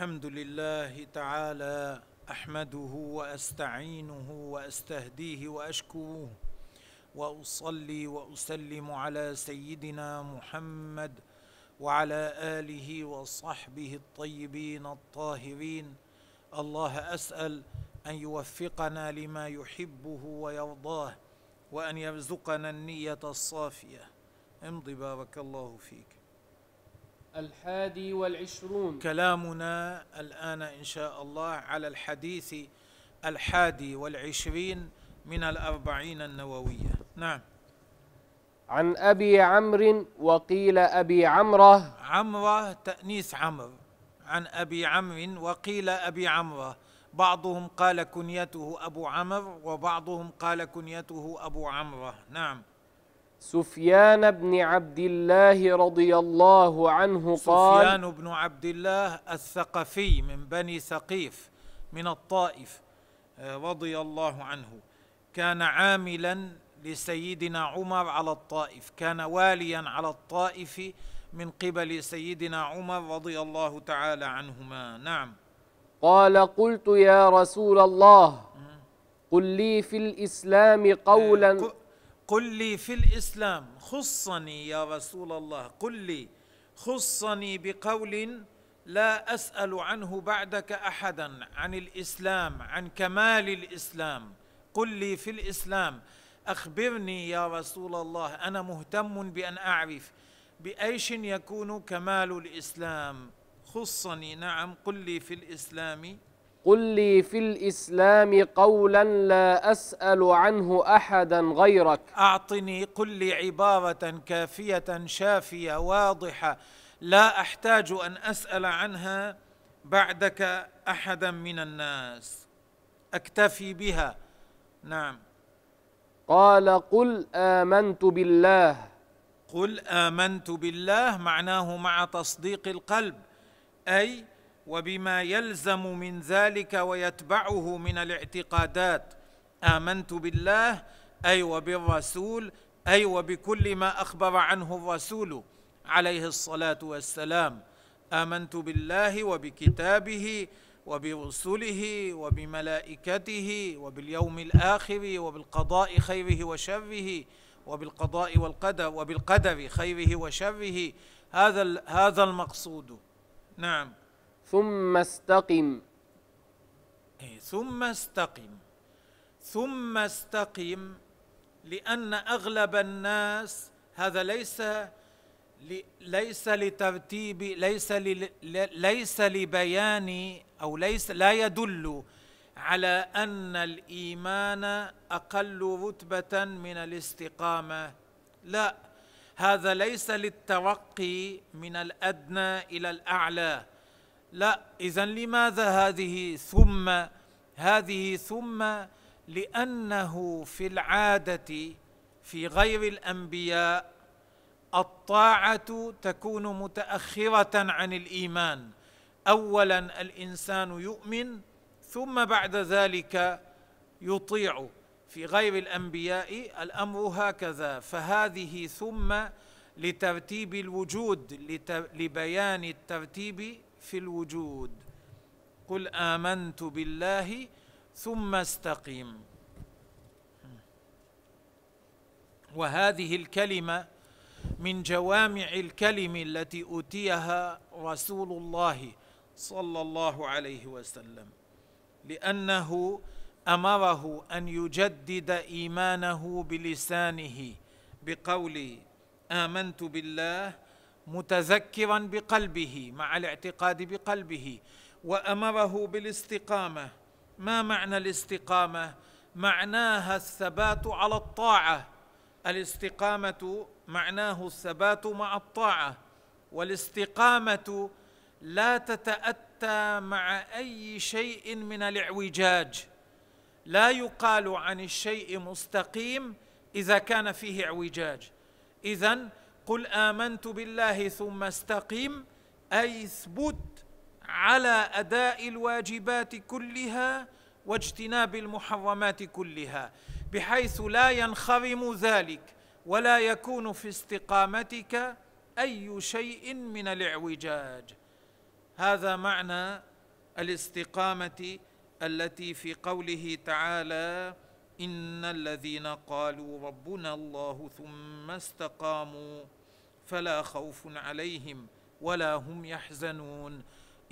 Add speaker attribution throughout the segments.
Speaker 1: الحمد لله تعالى أحمده وأستعينه وأستهديه وأشكره وأصلي وأسلم على سيدنا محمد وعلى آله وصحبه الطيبين الطاهرين. الله أسأل أن يوفقنا لما يحبه ويرضاه وأن يرزقنا النية الصافية. امض بارك الله فيك.
Speaker 2: الحادي والعشرون.
Speaker 1: كلامنا الآن إن شاء الله على الحديث الحادي والعشرين من الأربعين النووية. نعم.
Speaker 2: عن أبي عمرو وقيل أبي عمرة.
Speaker 1: عمرة تأنيث عمرو. عن أبي عمرو وقيل أبي عمرة. بعضهم قال كنيته أبو عمرو وبعضهم قال كنيته أبو عمرة. نعم.
Speaker 2: سفيان بن عبد الله رضي الله عنه قال
Speaker 1: سفيان بن عبد الله الثقفي من بني ثقيف من الطائف آه، رضي الله عنه كان عاملا لسيدنا عمر على الطائف كان واليا على الطائف من قبل سيدنا عمر رضي الله تعالى عنهما. نعم.
Speaker 2: قال قلت يا رسول الله قل لي في الإسلام قولا
Speaker 1: ق- قل لي في الإسلام خصني يا رسول الله قل لي خصني بقول لا أسأل عنه بعدك أحدا عن الإسلام عن كمال الإسلام. قل لي في الإسلام. أخبرني يا رسول الله أنا مهتم بأن أعرف بأيش يكون كمال الإسلام. خصني نعم قل لي في الإسلام.
Speaker 2: قل لي في الإسلام قولا لا أسأل عنه أحدا غيرك.
Speaker 1: أعطني قل لي عبارة كافية شافية واضحة لا أحتاج أن أسأل عنها بعدك احدا من الناس. أكتفي بها. نعم.
Speaker 2: قال قل آمنت بالله.
Speaker 1: قل آمنت بالله معناه مع تصديق القلب أي وبما يلزم من ذلك ويتبعه من الاعتقادات. آمنت بالله أي وبالرسول أي وبكل ما أخبر عنه الرسول عليه الصلاة والسلام. آمنت بالله وبكتابه وبرسله وبملائكته وباليوم الآخر وبالقضاء خيره وشره وبالقضاء والقدر وبالقدر خيره وشره. هذا هذا المقصود. نعم.
Speaker 2: ثم استقم.
Speaker 1: إيه، ثم استقم. ثم استقم لأن أغلب الناس هذا ليس ليس لترتيب ليس ليس لبيان أو ليس لا يدل على أن الإيمان أقل رتبة من الاستقامة. لا هذا ليس للترقي من الأدنى إلى الأعلى. لا اذا لماذا هذه ثم هذه ثم؟ لأنه في العادة في غير الأنبياء الطاعة تكون متأخرة عن الإيمان. اولا الإنسان يؤمن ثم بعد ذلك يطيع. في غير الأنبياء الأمر هكذا. فهذه ثم لترتيب الوجود لبيان الترتيب في الوجود. قل آمنت بالله ثم استقم وهذه الكلمة من جوامع الكلم التي أوتيها رسول الله صلى الله عليه وسلم لأنه أمره أن يجدد إيمانه بلسانه بقول آمنت بالله متذكرا بقلبه مع الاعتقاد بقلبه وأمره بالاستقامة. ما معنى الاستقامة؟ معناها الثبات على الطاعة. الاستقامة معناه الثبات مع الطاعة. والاستقامة لا تتأتى مع أي شيء من الاعوجاج. لا يقال عن الشيء مستقيم إذا كان فيه اعوجاج. اذا قل آمنت بالله ثم استقم أي اثبت على أداء الواجبات كلها واجتناب المحرمات كلها بحيث لا ينخرم ذلك ولا يكون في استقامتك أي شيء من الاعوجاج. هذا معنى الاستقامة التي في قوله تعالى إن الذين قالوا ربنا الله ثم استقاموا فلا خوف عليهم ولا هم يحزنون.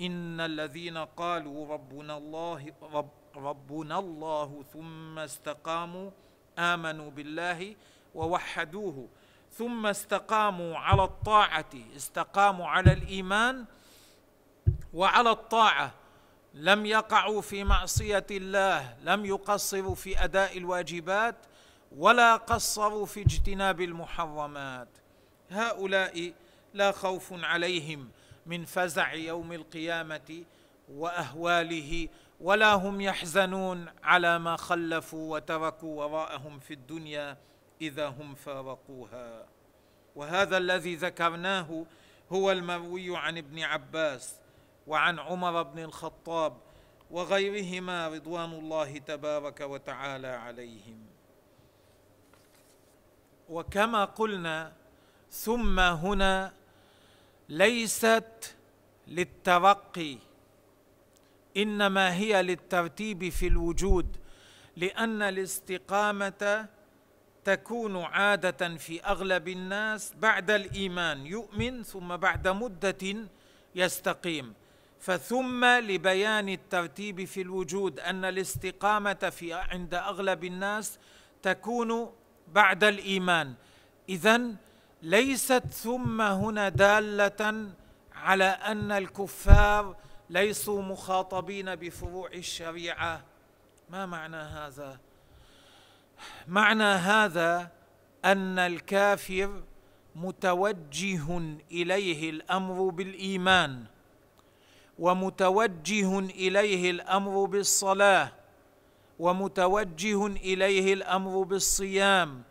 Speaker 1: إن الذين قالوا ربنا الله رب ربنا الله ثم استقاموا آمنوا بالله ووحدوه ثم استقاموا على الطاعة استقاموا على الإيمان وعلى الطاعة. لم يقعوا في معصية الله لم يقصروا في أداء الواجبات ولا قصروا في اجتناب المحرمات. هؤلاء لا خوف عليهم من فزع يوم القيامة وأهواله ولا هم يحزنون على ما خلفوا وتركوا وراءهم في الدنيا إذا هم فارقوها. وهذا الذي ذكرناه هو المروي عن ابن عباس وعن عمر بن الخطاب وغيرهما رضوان الله تبارك وتعالى عليهم. وكما قلنا ثم هنا ليست للترقي إنما هي للترتيب في الوجود لأن الاستقامة تكون عادة في أغلب الناس بعد الإيمان يؤمن ثم بعد مدة يستقيم. فثم لبيان الترتيب في الوجود أن الاستقامة في عند أغلب الناس تكون بعد الإيمان. اذا ليست ثم هنا دالة على أن الكفار ليسوا مخاطبين بفروع الشريعة. ما معنى هذا؟ معنى هذا أن الكافر متوجه إليه الأمر بالإيمان. ومتوجه إليه الأمر بالصلاة ومتوجه إليه الأمر بالصيام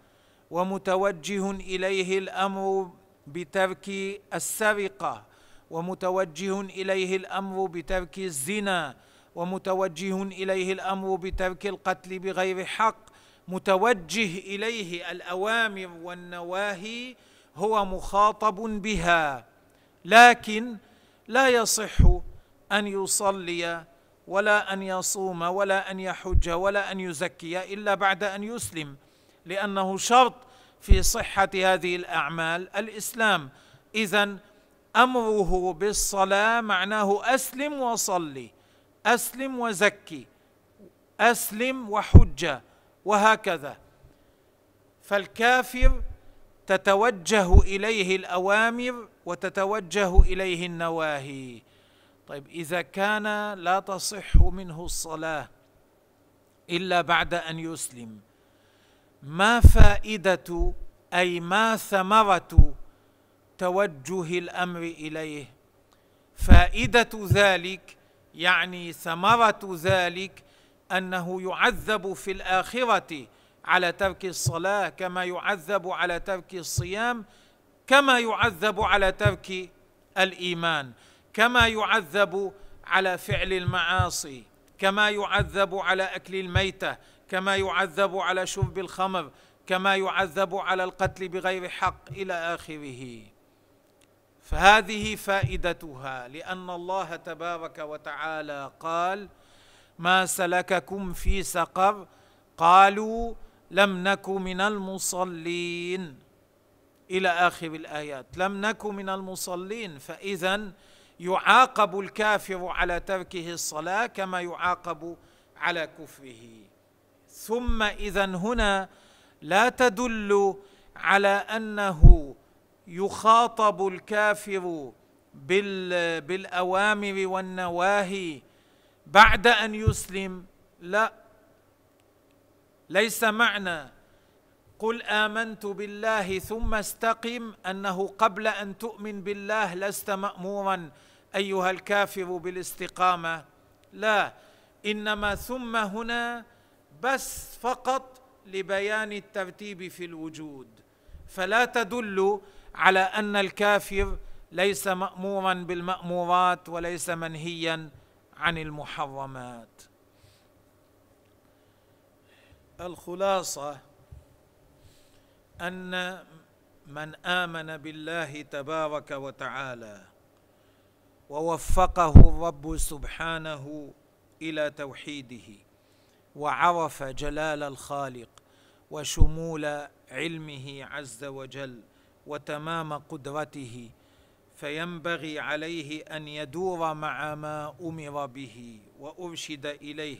Speaker 1: ومتوجه إليه الأمر بترك السرقة ومتوجه إليه الأمر بترك الزنا ومتوجه إليه الأمر بترك القتل بغير حق. متوجه إليه الأوامر والنواهي هو مخاطب بها لكن لا يصح أن يصلي ولا أن يصوم ولا أن يحج ولا أن يزكي إلا بعد أن يسلم لأنه شرط في صحة هذه الأعمال الإسلام. اذا أمره بالصلاة معناه أسلم وصلي أسلم وزكي أسلم وحج وهكذا. فالكافر تتوجه إليه الأوامر وتتوجه إليه النواهي. طيب إذا كان لا تصح منه الصلاة إلا بعد أن يسلم ما فائدة أي ما ثمرة توجه الأمر إليه؟ فائدة ذلك يعني ثمرة ذلك أنه يعذب في الآخرة على ترك الصلاة كما يعذب على ترك الصيام كما يعذب على ترك الإيمان. كما يعذب على فعل المعاصي كما يعذب على أكل الميتة كما يعذب على شرب الخمر كما يعذب على القتل بغير حق إلى آخره. فهذه فائدتها لأن الله تبارك وتعالى قال ما سلككم في سقر قالوا لم نك من المصلين. إلى آخر الآيات لم نك من المصلين فاذا يعاقب الكافر على تركه الصلاة كما يعاقب على كفره. ثم إذا هنا لا تدل على أنه يخاطب الكافر بالأوامر والنواهي بعد أن يسلم. لا ليس معنى قل آمنت بالله ثم استقم أنه قبل أن تؤمن بالله لست مأمورا أيها الكافر بالاستقامة لا إنما ثم هنا بس فقط لبيان الترتيب في الوجود. فلا تدل على أن الكافر ليس مأمورا بالمأمورات وليس منهيا عن المحرمات. الخلاصة أن من آمن بالله تبارك وتعالى ووفقه الرب سبحانه إلى توحيده وعرف جلال الخالق وشمول علمه عز وجل وتمام قدرته فينبغي عليه أن يدور مع ما أمر به وأرشد إليه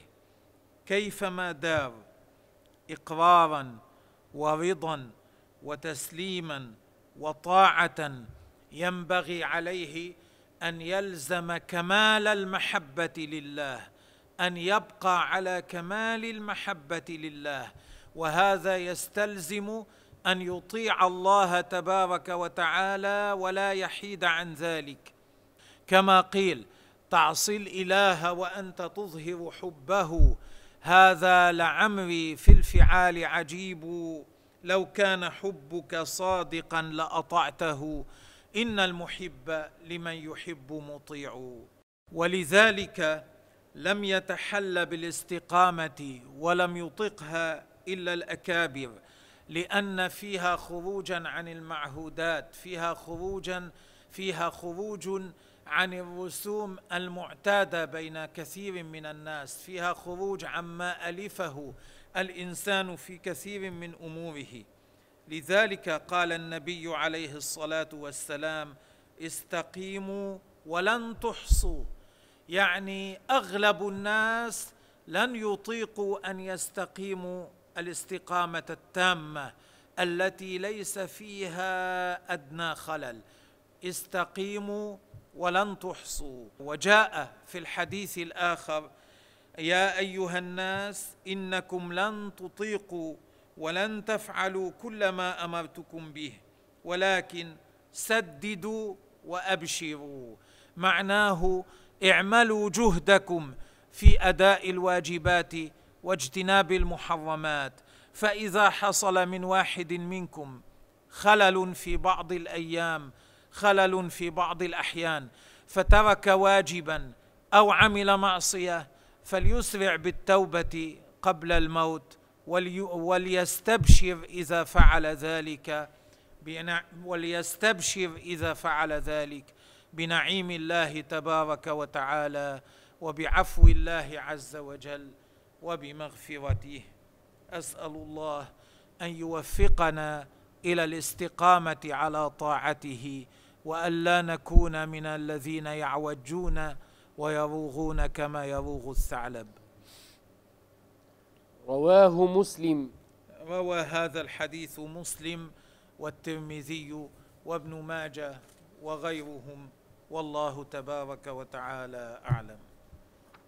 Speaker 1: كيفما دار إقرارا ورضا وتسليما وطاعة ينبغي عليه أن يلزم كمال المحبة لله أن يبقى على كمال المحبة لله. وهذا يستلزم أن يطيع الله تبارك وتعالى ولا يحيد عن ذلك. كما قيل تعصي الإله وأنت تظهر حبه. هذا لعمري في الفعال عجيب. لو كان حبك صادقا لأطعته. إن المحب لمن يحب مطيع. ولذلك لم يتحل بالاستقامة ولم يطقها إلا الأكابر لأن فيها خروجا عن المعهودات فيها خروجا فيها خروج عن الرسوم المعتادة بين كثير من الناس فيها خروج عما ألفه الإنسان في كثير من أموره. لذلك قال النبي عليه الصلاة والسلام استقيموا ولن تحصوا. يعني أغلب الناس لن يطيقوا أن يستقيموا الاستقامة التامة التي ليس فيها أدنى خلل. استقيموا ولن تحصوا. وجاء في الحديث الآخر يا أيها الناس إنكم لن تطيقوا ولن تفعلوا كل ما أمرتكم به ولكن سددوا وأبشروا. معناه اعملوا جهدكم في أداء الواجبات واجتناب المحرمات. فإذا حصل من واحد منكم خلل في بعض الأيام خلل في بعض الأحيان فترك واجبا أو عمل معصية فليسرع بالتوبة قبل الموت. وليستبشر إذا فعل ذلك وليستبشر إذا فعل ذلك بنعيم الله تبارك وتعالى وبعفو الله عز وجل وبمغفرته. أسأل الله أن يوفقنا إلى الاستقامة على طاعته والا نكون من الذين يعوجون ويروغون كما يروغ الثعلب.
Speaker 2: رواه مسلم.
Speaker 1: روى هذا الحديث مسلم والترمذي وابن ماجه وغيرهم والله تبارك وتعالى أعلم.